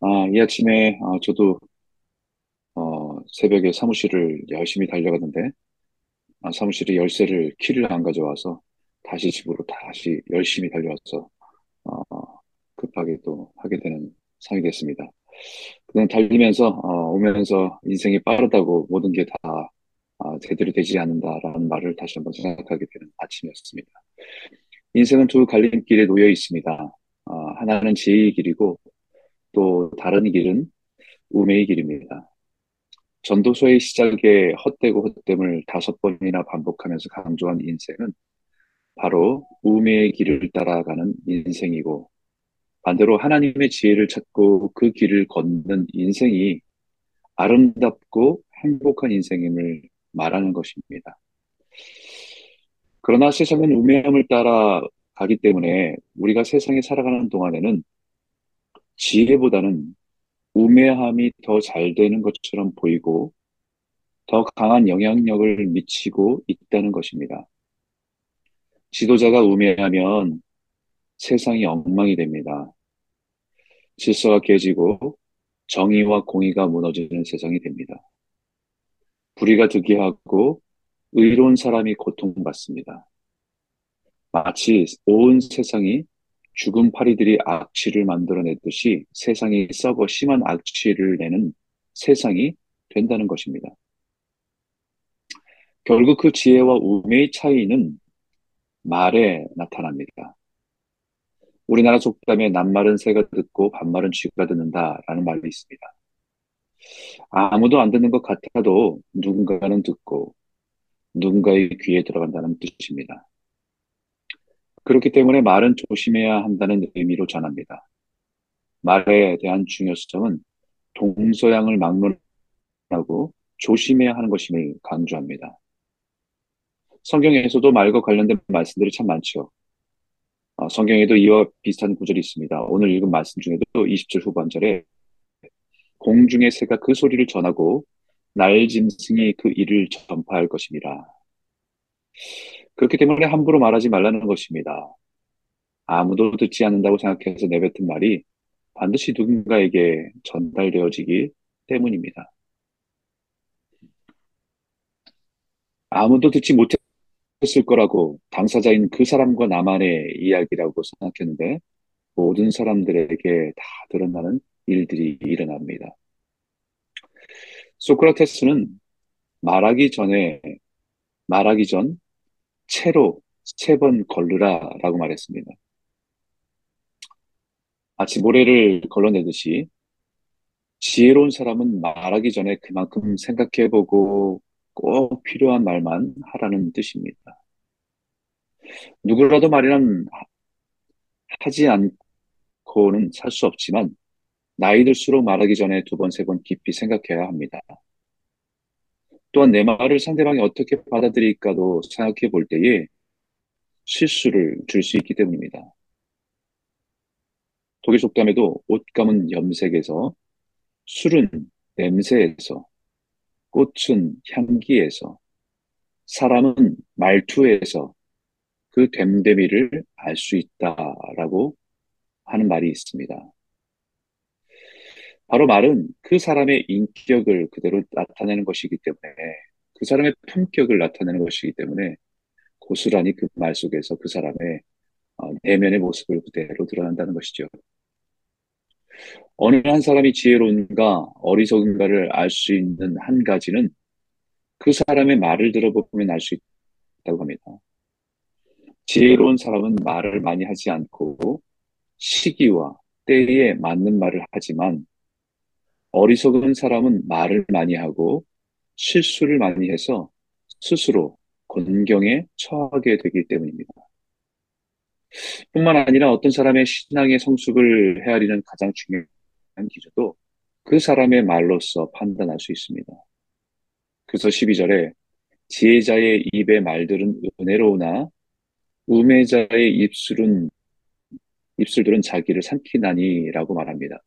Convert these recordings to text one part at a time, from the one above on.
아, 이 아침에 아, 저도 어, 새벽에 사무실을 열심히 달려갔는데 아, 사무실에 열쇠를 키를 안 가져와서 다시 집으로 다시 열심히 달려와서 어, 급하게 또 하게 되는 상황이 됐습니다. 그냥 달리면서 어, 오면서 인생이 빠르다고 모든 게다 아, 제대로 되지 않는다라는 말을 다시 한번 생각하게 되는 아침이었습니다. 인생은 두 갈림길에 놓여 있습니다. 아, 하나는 지혜의 길이고 또 다른 길은 우매의 길입니다. 전도서의 시작에 헛되고 헛됨을 다섯 번이나 반복하면서 강조한 인생은 바로 우매의 길을 따라가는 인생이고 반대로 하나님의 지혜를 찾고 그 길을 걷는 인생이 아름답고 행복한 인생임을 말하는 것입니다. 그러나 세상은 우매함을 따라 가기 때문에 우리가 세상에 살아가는 동안에는 지혜보다는 우매함이 더 잘 되는 것처럼 보이고 더 강한 영향력을 미치고 있다는 것입니다. 지도자가 우매하면 세상이 엉망이 됩니다. 질서가 깨지고 정의와 공의가 무너지는 세상이 됩니다. 불의가 득이 하고 의로운 사람이 고통받습니다. 마치 온 세상이 죽은 파리들이 악취를 만들어내듯이 세상이 썩어 심한 악취를 내는 세상이 된다는 것입니다. 결국 그 지혜와 우매의 차이는 말에 나타납니다. 우리나라 속담에 낱말은 새가 듣고 반말은 쥐가 듣는다라는 말이 있습니다. 아무도 안 듣는 것 같아도 누군가는 듣고 누군가의 귀에 들어간다는 뜻입니다. 그렇기 때문에 말은 조심해야 한다는 의미로 전합니다. 말에 대한 중요성은 동서양을 막론하고 조심해야 하는 것임을 강조합니다. 성경에서도 말과 관련된 말씀들이 참 많죠. 어, 성경에도 이와 비슷한 구절이 있습니다. 오늘 읽은 말씀 중에도 20절 후반절에 공중의 새가 그 소리를 전하고 날 짐승이 그 일을 전파할 것입니다. 그렇기 때문에 함부로 말하지 말라는 것입니다. 아무도 듣지 않는다고 생각해서 내뱉은 말이 반드시 누군가에게 전달되어지기 때문입니다. 아무도 듣지 못했을 거라고 당사자인 그 사람과 나만의 이야기라고 생각했는데 모든 사람들에게 다 드러나는 일들이 일어납니다. 소크라테스는 말하기 전에 말하기 전 채로 세 번 걸르라 라고 말했습니다. 마치 모래를 걸러내듯이 지혜로운 사람은 말하기 전에 그만큼 생각해보고 꼭 필요한 말만 하라는 뜻입니다. 누구라도 말이란 하지 않고는 살 수 없지만 나이 들수록 말하기 전에 두 번, 세 번 깊이 생각해야 합니다. 또한 내 말을 상대방이 어떻게 받아들일까도 생각해 볼 때에 실수를 줄 수 있기 때문입니다. 독일 속담에도 옷감은 염색에서 술은 냄새에서 꽃은 향기에서 사람은 말투에서 그 됨됨이를 알 수 있다라고 하는 말이 있습니다. 바로 말은 그 사람의 인격을 그대로 나타내는 것이기 때문에 그 사람의 품격을 나타내는 것이기 때문에 고스란히 그 말 속에서 그 사람의 어, 내면의 모습을 그대로 드러난다는 것이죠. 어느 한 사람이 지혜로운가 어리석은가를 알 수 있는 한 가지는 그 사람의 말을 들어보면 알 수 있다고 합니다. 지혜로운 사람은 말을 많이 하지 않고 시기와 때에 맞는 말을 하지만 어리석은 사람은 말을 많이 하고 실수를 많이 해서 스스로 곤경에 처하게 되기 때문입니다. 뿐만 아니라 어떤 사람의 신앙의 성숙을 헤아리는 가장 중요한 기준도 그 사람의 말로서 판단할 수 있습니다. 그래서 12절에 지혜자의 입의 말들은 은혜로우나 우매자의 입술은 입술들은 자기를 삼키나니라고 말합니다.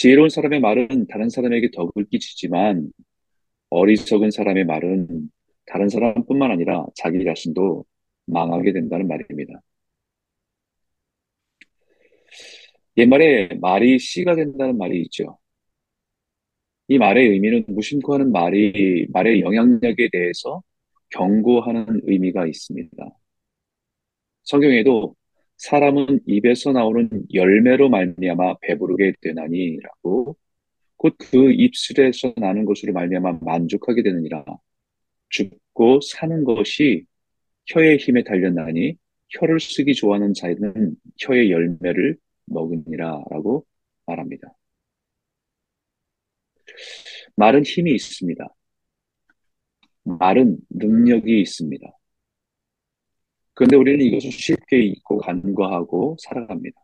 지혜로운 사람의 말은 다른 사람에게 덕을 끼치지만 어리석은 사람의 말은 다른 사람뿐만 아니라 자기 자신도 망하게 된다는 말입니다. 옛말에 말이 씨가 된다는 말이 있죠. 이 말의 의미는 무심코 하는 말이 말의 영향력에 대해서 경고하는 의미가 있습니다. 성경에도 사람은 입에서 나오는 열매로 말미암아 배부르게 되나니라고 곧 그 입술에서 나는 것으로 말미암아 만족하게 되느니라 죽고 사는 것이 혀의 힘에 달렸나니 혀를 쓰기 좋아하는 자는 혀의 열매를 먹으니라라고 말합니다. 말은 힘이 있습니다. 말은 능력이 있습니다. 그런데 우리는 이것을 쉽게 잊고 간과하고 살아갑니다.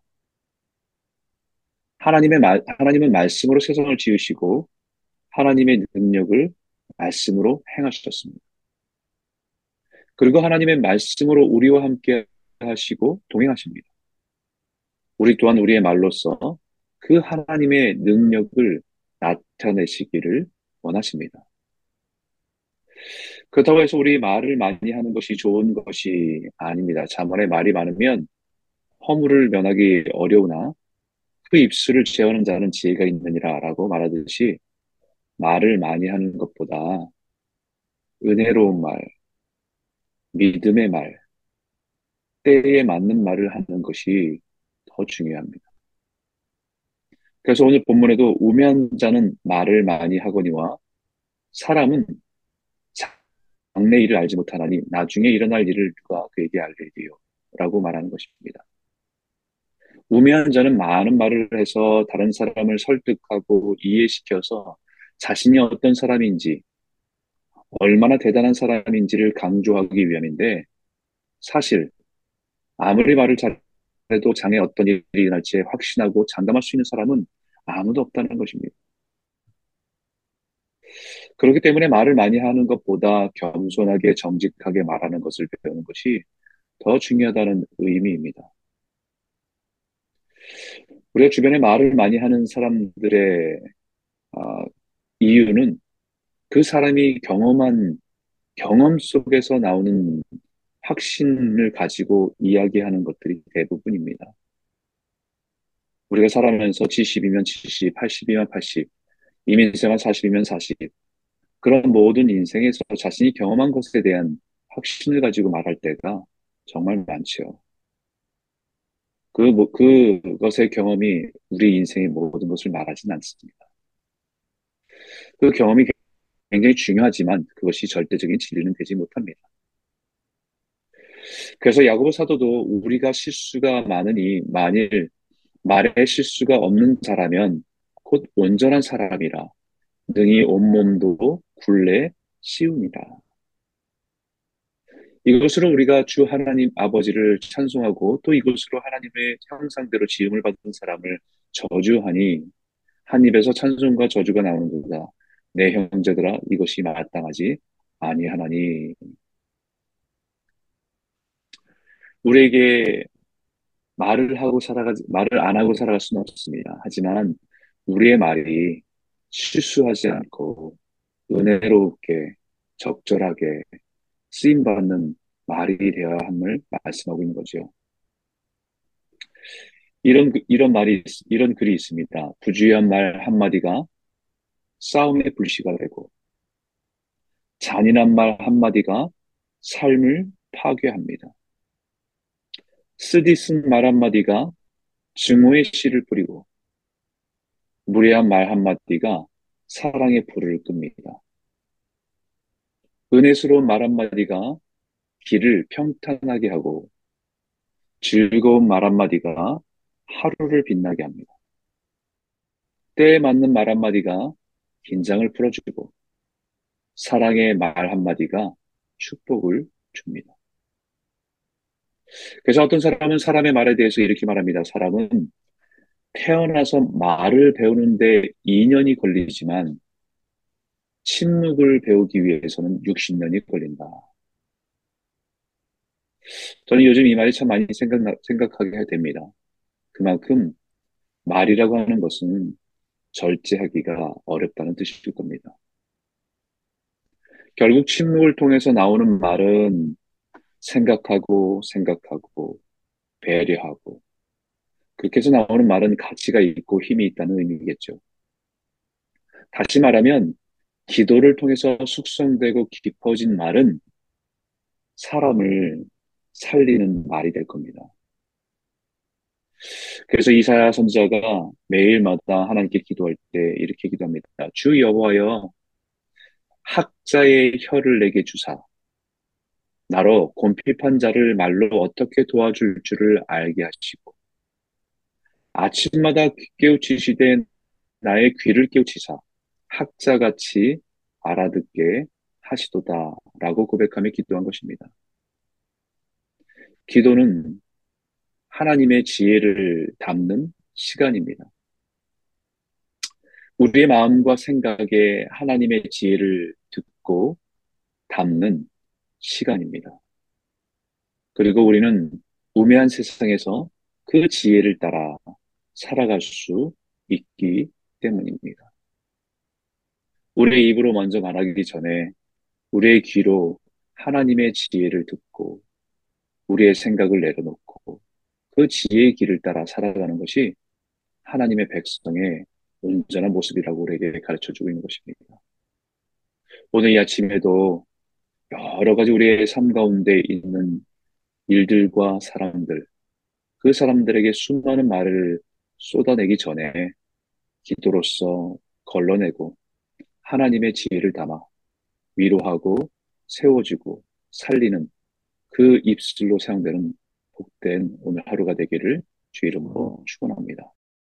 하나님의 말, 하나님은 말씀으로 세상을 지으시고 하나님의 능력을 말씀으로 행하셨습니다. 그리고 하나님의 말씀으로 우리와 함께 하시고 동행하십니다. 우리 또한 우리의 말로서 그 하나님의 능력을 나타내시기를 원하십니다. 그렇다고 해서 우리 말을 많이 하는 것이 좋은 것이 아닙니다. 자문에 말이 많으면 허물을 면하기 어려우나 그 입술을 제어하는 자는 지혜가 있느니라 라고 말하듯이 말을 많이 하는 것보다 은혜로운 말, 믿음의 말, 때에 맞는 말을 하는 것이 더 중요합니다. 그래서 오늘 본문에도 우면 자는 말을 많이 하거니와 사람은 장래 일을 알지 못하나니 나중에 일어날 일을 누가 그에게 알리리요 라고 말하는 것입니다. 우매한 자는 많은 말을 해서 다른 사람을 설득하고 이해시켜서 자신이 어떤 사람인지 얼마나 대단한 사람인지를 강조하기 위함인데 사실 아무리 말을 잘해도 장에 어떤 일이 일어날지 확신하고 장담할 수 있는 사람은 아무도 없다는 것입니다. 그렇기 때문에 말을 많이 하는 것보다 겸손하게 정직하게 말하는 것을 배우는 것이 더 중요하다는 의미입니다. 우리가 주변에 말을 많이 하는 사람들의 어, 이유는 그 사람이 경험한 경험 속에서 나오는 확신을 가지고 이야기하는 것들이 대부분입니다. 우리가 살아면서 70이면 70, 80이면 80, 이민생활 40이면 40, 그런 모든 인생에서 자신이 경험한 것에 대한 확신을 가지고 말할 때가 정말 많죠. 그, 뭐, 그것의 경험이 우리 인생의 모든 것을 말하진 않습니다. 그 경험이 굉장히 중요하지만 그것이 절대적인 진리는 되지 못합니다. 그래서 야고보 사도도 우리가 실수가 많으니 만일 말에 실수가 없는 자라면 곧 온전한 사람이라 능히 온몸도 굴레 씌웁니다. 이것으로 우리가 주 하나님 아버지를 찬송하고 또 이것으로 하나님의 형상대로 지음을 받은 사람을 저주하니 한 입에서 찬송과 저주가 나오는도다. 내 형제들아 이것이 마땅하지 아니하나니 우리에게 말을 하고 살아가 말을 안 하고 살아갈 수는 없습니다. 하지만 우리의 말이 실수하지 않고 은혜롭게 적절하게 쓰임 받는 말이 되어야 함을 말씀하고 있는 거죠. 이런 이런 말이 이런 글이 있습니다. 부주의한 말 한마디가 싸움의 불씨가 되고 잔인한 말 한마디가 삶을 파괴합니다. 쓰디 쓴 말 한마디가 증오의 씨를 뿌리고 무례한 말 한마디가 사랑의 불을 끕니다. 은혜스러운 말 한마디가 길을 평탄하게 하고 즐거운 말 한마디가 하루를 빛나게 합니다. 때에 맞는 말 한마디가 긴장을 풀어주고 사랑의 말 한마디가 축복을 줍니다. 그래서 어떤 사람은 사람의 말에 대해서 이렇게 말합니다. 사람은 태어나서 말을 배우는데 2년이 걸리지만 침묵을 배우기 위해서는 60년이 걸린다. 저는 요즘 이 말이 참 많이 생각, 생각하게 됩니다. 그만큼 말이라고 하는 것은 절제하기가 어렵다는 뜻일 겁니다. 결국 침묵을 통해서 나오는 말은 생각하고 생각하고 배려하고 그렇게 해서 나오는 말은 가치가 있고 힘이 있다는 의미겠죠. 다시 말하면 기도를 통해서 숙성되고 깊어진 말은 사람을 살리는 말이 될 겁니다. 그래서 이사야 선지자가 매일마다 하나님께 기도할 때 이렇게 기도합니다. 주 여호와여 학자의 혀를 내게 주사 나로 곤핍한 자를 말로 어떻게 도와줄 줄을 알게 하시고 아침마다 깨우치시되 나의 귀를 깨우치사 학자같이 알아듣게 하시도다라고 고백하며 기도한 것입니다. 기도는 하나님의 지혜를 담는 시간입니다. 우리의 마음과 생각에 하나님의 지혜를 듣고 담는 시간입니다. 그리고 우리는 우매한 세상에서 그 지혜를 따라 살아갈 수 있기 때문입니다. 우리의 입으로 먼저 말하기 전에 우리의 귀로 하나님의 지혜를 듣고 우리의 생각을 내려놓고 그 지혜의 길을 따라 살아가는 것이 하나님의 백성의 온전한 모습이라고 우리에게 가르쳐 주고 있는 것입니다. 오늘 이 아침에도 여러 가지 우리의 삶 가운데 있는 일들과 사람들, 그 사람들에게 수많은 말을 쏟아내기 전에 기도로서 걸러내고 하나님의 지혜를 담아 위로하고 세워주고 살리는 그 입술로 사용되는 복된 오늘 하루가 되기를 주 이름으로 축원합니다.